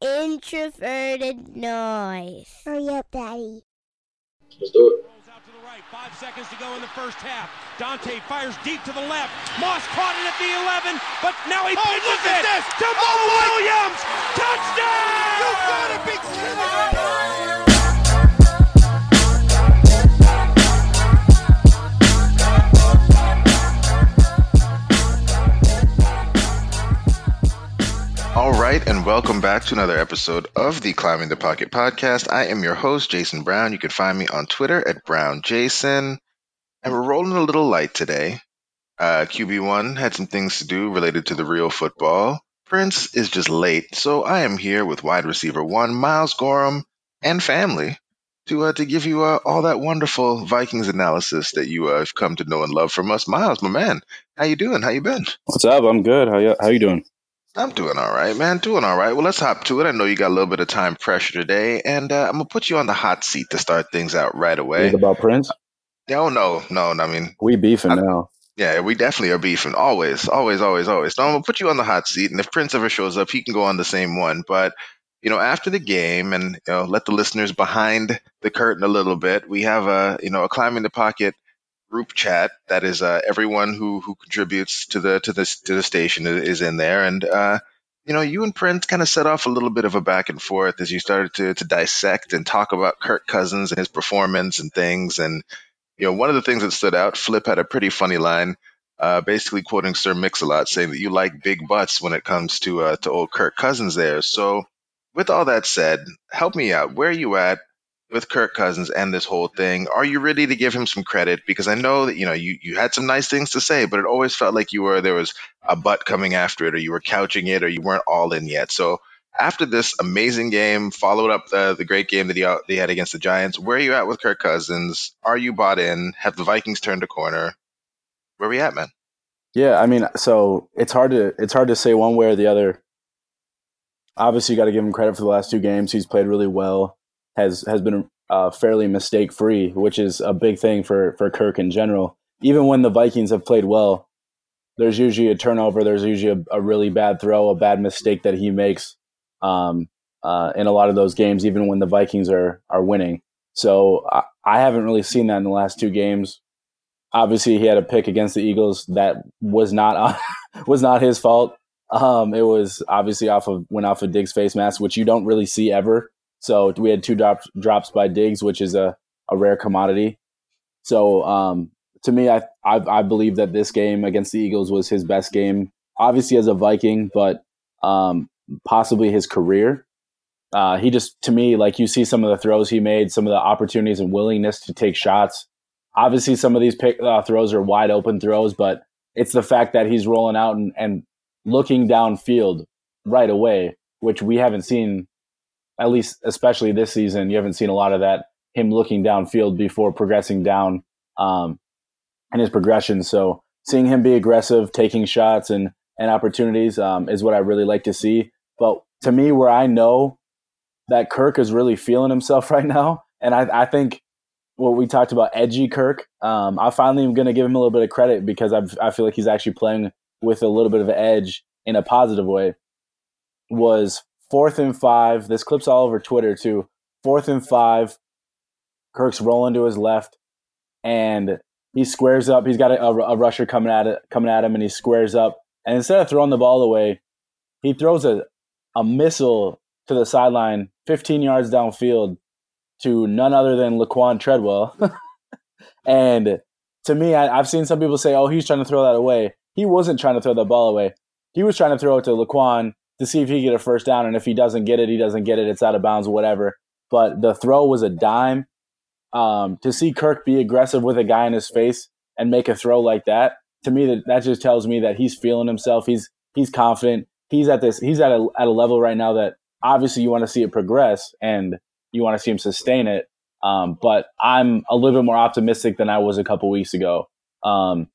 introverted noise. Hurry up, Daddy. Let's do it. Rolls out to the right. Five seconds to go in the first half. Daunte fires deep to the left. Moss caught it at the 11, but now he Oh, pitches look at it this. to Moe Oh, Williams. Touchdown! You gotta be kidding me! All right, and welcome back to another episode of the Climbing the Pocket podcast. I am your host, Jason Brown. You can find me on Twitter at BrownJason. And we're rolling a little light today. Uh, QB1 had some things to do related to the real football. Prince is just late, so I am here with wide receiver one, Miles Gorham, and family to uh, to give you uh, all that wonderful Vikings analysis that you uh, have come to know and love from us. Miles, my man, how you doing? How you been? What's up? I'm good. How you, how you doing? I'm doing all right, man. Doing all right. Well, let's hop to it. I know you got a little bit of time pressure today, and uh, I'm gonna put you on the hot seat to start things out right away. Is it about Prince? No, no, no. I mean, We beefing I- now. yeah, we definitely are beefing. Always, always, always, always. So I'm gonna put you on the hot seat, and if Prince ever shows up, he can go on the same one. But you know, after the game, and you know, let the listeners behind the curtain a little bit. We have a you know a climbing the pocket group chat that is uh, everyone who who contributes to the to this to the station is, in there, and uh, you know, you and Prince kind of set off a little bit of a back and forth as you started to to dissect and talk about Kirk Cousins and his performance and things, and you know, one of the things that stood out, Flip had a pretty funny line, uh, basically quoting Sir Mix-a-Lot, saying that you like big butts when it comes to uh, to old Kirk Cousins there. So, with all that said, help me out. Where are you at with Kirk Cousins and this whole thing? Are you ready to give him some credit? Because I know that you know you you had some nice things to say, but it always felt like you were there was a butt coming after it, or you were couching it, or you weren't all in yet. So. After this amazing game, followed up the, the great game that he, out- they had against the Giants, where are you at with Kirk Cousins? Are you bought in? Have the Vikings turned a corner? Where are we at, man? Yeah, I mean, so it's hard to it's hard to say one way or the other. Obviously, you got to give him credit for the last two games. He's played really well. Has has been uh, fairly mistake free, which is a big thing for for Kirk in general. Even when the Vikings have played well, there's usually a turnover. There's usually a, a really bad throw, a bad mistake that he makes um, uh, in a lot of those games, even when the Vikings are are winning. So I, I haven't really seen that in the last two games. Obviously, he had a pick against the Eagles that was not was not his fault. Um, it was obviously off of went off of Diggs' face mask, which you don't really see ever. So we had two drops drops by Diggs, which is a, a rare commodity. So um, to me, I, I I believe that this game against the Eagles was his best game, obviously as a Viking, but um, possibly his career. Uh, he just to me like you see some of the throws he made, some of the opportunities and willingness to take shots. Obviously, some of these pick, uh, throws are wide open throws, but it's the fact that he's rolling out and, and looking downfield right away, which we haven't seen, at least especially this season. You haven't seen a lot of that. Him looking downfield before progressing down, um, and his progression. So seeing him be aggressive, taking shots and and opportunities um, is what I really like to see. But to me, where I know that Kirk is really feeling himself right now, and I, I think what we talked about, edgy Kirk. Um, I finally am going to give him a little bit of credit because I've, I feel like he's actually playing with a little bit of edge in a positive way. Was fourth and five. This clip's all over Twitter too. Fourth and five. Kirk's rolling to his left, and he squares up. He's got a, a, rusher coming at it, coming at him, and he squares up. And instead of throwing the ball away, he throws a a missile to the sideline, 15 yards downfield, to none other than Laquan Treadwell. and to me, I, I've seen some people say, "Oh, he's trying to throw that away." He wasn't trying to throw the ball away. He was trying to throw it to Laquan to see if he get a first down. And if he doesn't get it, he doesn't get it. It's out of bounds, whatever. But the throw was a dime. Um, to see Kirk be aggressive with a guy in his face and make a throw like that, to me, that, that just tells me that he's feeling himself. He's he's confident. He's at this. He's at a at a level right now that obviously you want to see it progress and you want to see him sustain it. Um, but I'm a little bit more optimistic than I was a couple weeks ago. Um,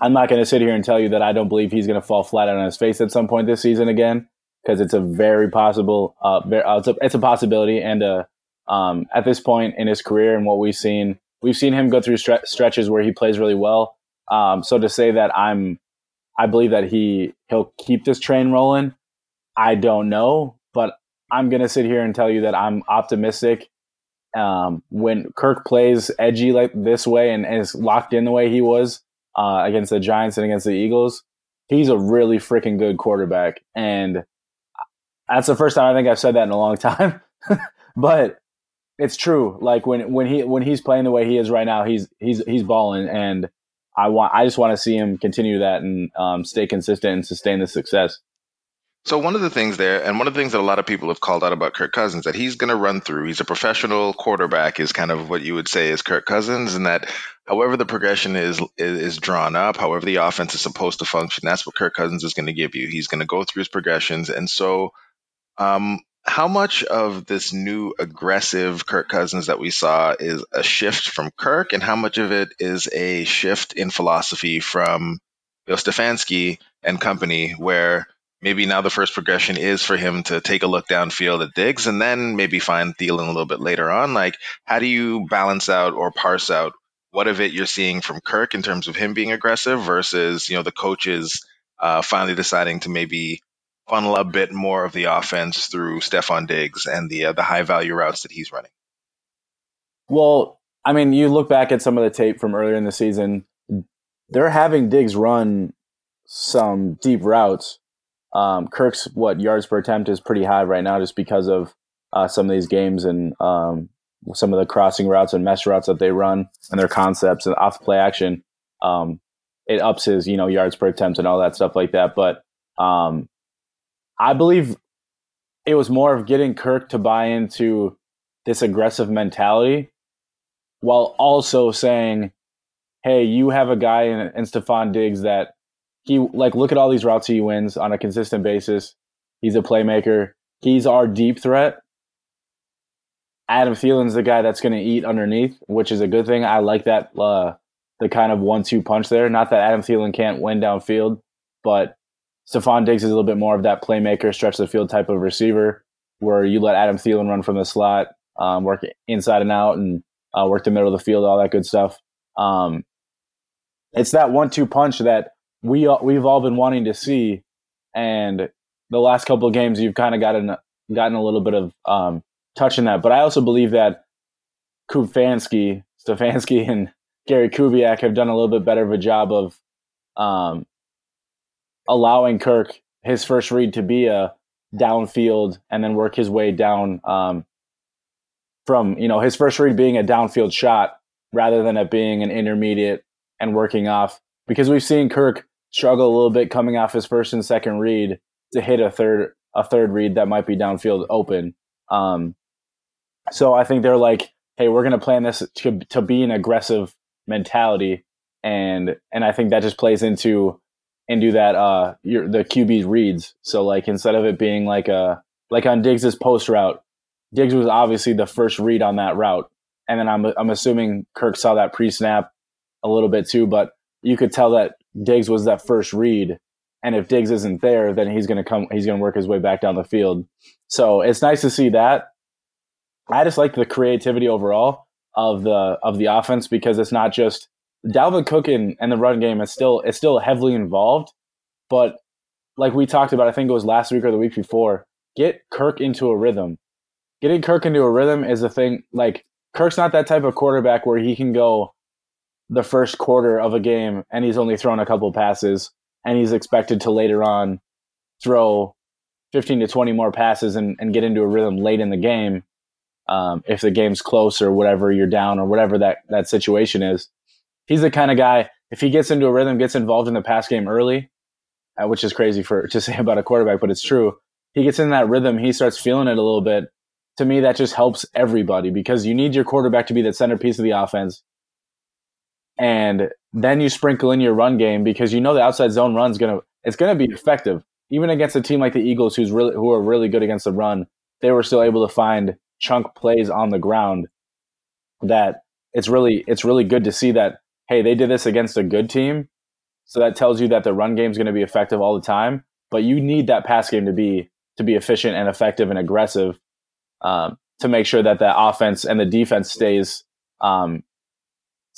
I'm not going to sit here and tell you that I don't believe he's going to fall flat on his face at some point this season again, because it's a very possible, uh, uh, it's, a, it's a possibility. And uh, um, at this point in his career and what we've seen, we've seen him go through stre- stretches where he plays really well. Um, so to say that I'm, I believe that he he'll keep this train rolling. I don't know, but I'm gonna sit here and tell you that I'm optimistic. Um, when Kirk plays edgy like this way and, and is locked in the way he was uh, against the Giants and against the Eagles, he's a really freaking good quarterback. And that's the first time I think I've said that in a long time. but it's true. Like when when he when he's playing the way he is right now, he's he's he's balling, and I want I just want to see him continue that and um, stay consistent and sustain the success. So one of the things there, and one of the things that a lot of people have called out about Kirk Cousins, that he's going to run through. He's a professional quarterback, is kind of what you would say is Kirk Cousins, and that however the progression is, is drawn up, however the offense is supposed to function, that's what Kirk Cousins is going to give you. He's going to go through his progressions, and so um, how much of this new aggressive Kirk Cousins that we saw is a shift from Kirk, and how much of it is a shift in philosophy from Bill Stefanski and company, where maybe now the first progression is for him to take a look downfield at Diggs and then maybe find Thielen a little bit later on. Like, how do you balance out or parse out what of it you're seeing from Kirk in terms of him being aggressive versus, you know, the coaches uh, finally deciding to maybe funnel a bit more of the offense through Stefon Diggs and the uh, the high value routes that he's running? Well, I mean, you look back at some of the tape from earlier in the season, they're having Diggs run some deep routes um, Kirk's what yards per attempt is pretty high right now, just because of uh, some of these games and um, some of the crossing routes and mesh routes that they run and their concepts and off play action. Um, it ups his you know yards per attempt and all that stuff like that. But um, I believe it was more of getting Kirk to buy into this aggressive mentality, while also saying, "Hey, you have a guy in, in Stefon Diggs that he like look at all these routes he wins on a consistent basis. He's a playmaker. He's our deep threat. Adam Thielen's the guy that's going to eat underneath, which is a good thing. I like that uh, the kind of one-two punch there. Not that Adam Thielen can't win downfield, but Stefon Diggs is a little bit more of that playmaker, stretch the field type of receiver, where you let Adam Thielen run from the slot, um, work inside and out, and uh, work the middle of the field, all that good stuff. Um, it's that one-two punch that we we've all been wanting to see, and the last couple of games you've kind of gotten gotten a little bit of um, touch in that. But I also believe that Kufansky, Stefanski, and Gary Kubiak have done a little bit better of a job of um, allowing Kirk his first read to be a downfield and then work his way down um, from you know his first read being a downfield shot rather than it being an intermediate and working off because we've seen Kirk struggle a little bit coming off his first and second read to hit a third a third read that might be downfield open. Um, so I think they're like, hey, we're going to plan this to to be an aggressive mentality, and and I think that just plays into into that uh your the QB reads. So like instead of it being like a like on Diggs's post route, Diggs was obviously the first read on that route, and then I'm I'm assuming Kirk saw that pre snap a little bit too, but you could tell that Diggs was that first read. And if Diggs isn't there, then he's going to come, he's going to work his way back down the field. So it's nice to see that. I just like the creativity overall of the, of the offense because it's not just Dalvin Cook and, and the run game is still, it's still heavily involved. But like we talked about, I think it was last week or the week before, get Kirk into a rhythm. Getting Kirk into a rhythm is a thing. Like Kirk's not that type of quarterback where he can go the first quarter of a game and he's only thrown a couple passes and he's expected to later on throw 15 to 20 more passes and, and get into a rhythm late in the game um, if the game's close or whatever you're down or whatever that, that situation is. He's the kind of guy if he gets into a rhythm gets involved in the pass game early uh, which is crazy for to say about a quarterback but it's true he gets in that rhythm he starts feeling it a little bit. To me that just helps everybody because you need your quarterback to be the centerpiece of the offense and then you sprinkle in your run game because you know the outside zone run's gonna it's gonna be effective. Even against a team like the Eagles, who's really who are really good against the run, they were still able to find chunk plays on the ground. That it's really it's really good to see that hey they did this against a good team, so that tells you that the run game is going to be effective all the time. But you need that pass game to be to be efficient and effective and aggressive um, to make sure that the offense and the defense stays um,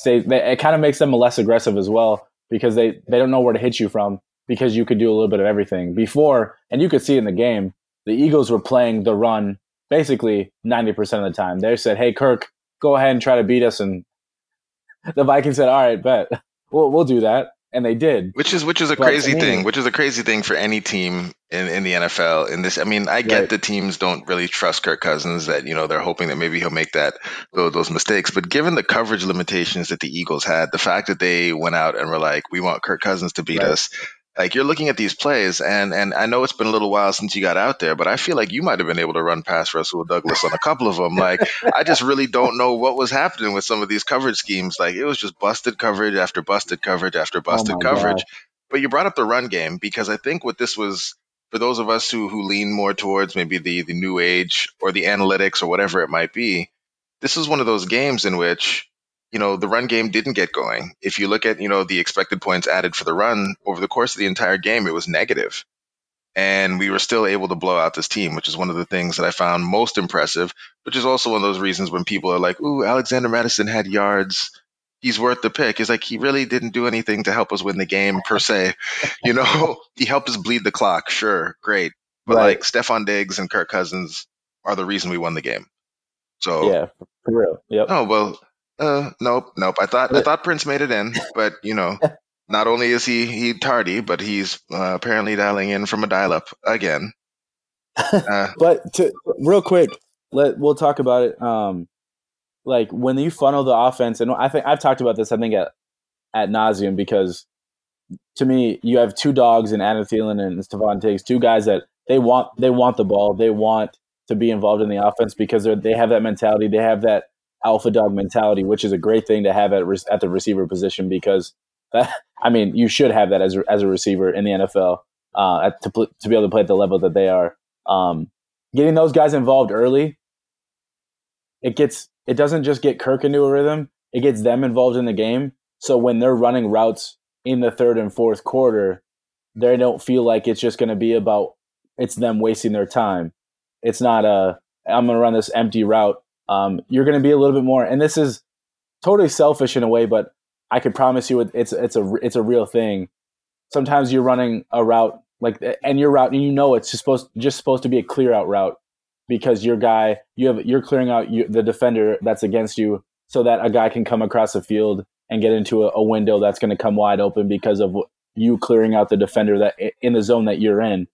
they, it kind of makes them less aggressive as well because they they don't know where to hit you from because you could do a little bit of everything before and you could see in the game the Eagles were playing the run basically 90% of the time. They said, "Hey Kirk, go ahead and try to beat us." And the Vikings said, "All right, bet. We'll we'll do that." And they did. Which is which is a But crazy thing. Which is a crazy thing for any team in, in the NFL. In this, I mean, I get Right. the teams don't really trust Kirk Cousins. That you know they're hoping that maybe he'll make that those, those mistakes. But given the coverage limitations that the Eagles had, the fact that they went out and were like, "We want Kirk Cousins to beat Right. us." Like you're looking at these plays, and and I know it's been a little while since you got out there, but I feel like you might have been able to run past Rasul Douglas on a couple of them. Like I just really don't know what was happening with some of these coverage schemes. Like it was just busted coverage after busted coverage after oh busted my coverage. But you brought up the run game because I think what this was for those of us who who lean more towards maybe the the new age or the analytics or whatever it might be. This was one of those games in which you know the run game didn't get going. If you look at you know the expected points added for the run over the course of the entire game, it was negative. And we were still able to blow out this team, which is one of the things that I found most impressive, which is also one of those reasons when people are like, ooh, Alexander Mattison had yards. He's worth the pick. Is like he really didn't do anything to help us win the game per se. You know, he helped us bleed the clock. Sure, great. But Right. like Stefon Diggs and Kirk Cousins are the reason we won the game. So Yeah, for real. Yep. Oh well, uh, nope, nope. I thought I thought Prince made it in, but you know, not only is he he tardy, but he's uh, apparently dialing in from a dial-up again. Uh, But to real quick, let we'll talk about it. Um, like when you funnel the offense, and I think I've talked about this. I think at at nauseum because to me, you have two dogs in Adam Thielen and Stefon Diggs, two guys that they want they want the ball, they want to be involved in the offense because they they have that mentality, they have that alpha dog mentality, which is a great thing to have at re- at the receiver position because that, I mean you should have that as a, as a receiver in the NFL uh, at, to pl- to be able to play at the level that they are. Um, getting those guys involved early, it gets it doesn't just get Kirk into a rhythm; it gets them involved in the game. So when they're running routes in the third and fourth quarter, they don't feel like it's just going to be about it's them wasting their time. It's not a I'm going to run this empty route. Um, you're going to be a little bit more, and this is totally selfish in a way, but I can promise you it's it's a it's a real thing. Sometimes you're running a route like and your route and you know it's just supposed just supposed to be a clear out route because your guy you have you're clearing out you, the defender that's against you so that a guy can come across the field and get into a, a window that's going to come wide open because of you clearing out the defender that in the zone that you're in.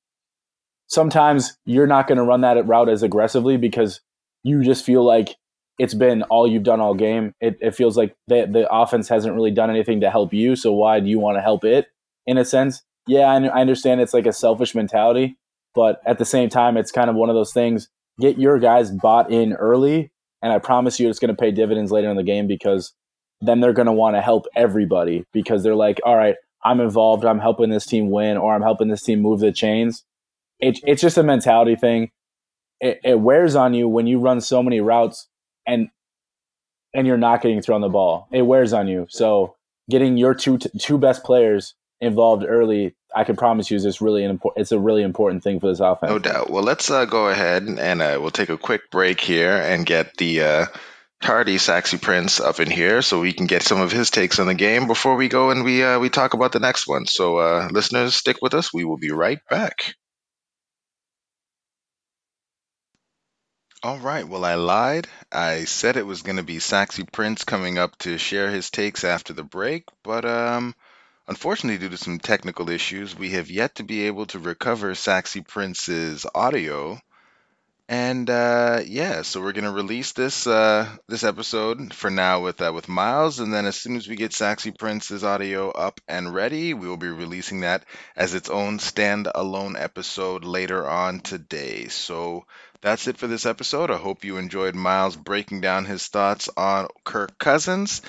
Sometimes you're not going to run that route as aggressively because you just feel like it's been all you've done all game. It, it feels like the the offense hasn't really done anything to help you. So why do you want to help it? In a sense, yeah, I, I understand it's like a selfish mentality, but at the same time, it's kind of one of those things. Get your guys bought in early, and I promise you, it's going to pay dividends later in the game because then they're going to want to help everybody because they're like, all right, I'm involved. I'm helping this team win, or I'm helping this team move the chains. It, it's just a mentality thing. It, it wears on you when you run so many routes and and you're not getting thrown the ball. It wears on you. So getting your two two best players involved early, I can promise you, is really an important. It's a really important thing for this offense. no doubt. Well, let's uh, go ahead and uh, we'll take a quick break here and get the uh, tardy Saxy Prince up in here so we can get some of his takes on the game before we go and we uh, we talk about the next one. So, uh, listeners, stick with us. We will be right back. All right. Well, I lied. I said it was going to be Saxy Prince coming up to share his takes after the break, but um, unfortunately, due to some technical issues, we have yet to be able to recover Saxy Prince's audio. And uh, yeah, so we're gonna release this uh, this episode for now with uh, with Miles, and then as soon as we get Saxy Prince's audio up and ready, we will be releasing that as its own standalone episode later on today. So that's it for this episode. I hope you enjoyed Miles breaking down his thoughts on Kirk Cousins.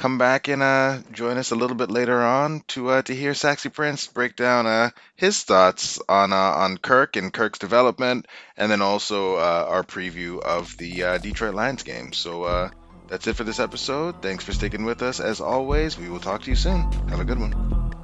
Come back and uh, join us a little bit later on to uh, to hear Saxy Prince break down uh, his thoughts on uh, on Kirk and Kirk's development, and then also uh, our preview of the uh, Detroit Lions game. So that's it for this episode. Thanks for sticking with us. As always, we will talk to you soon. Have a good one.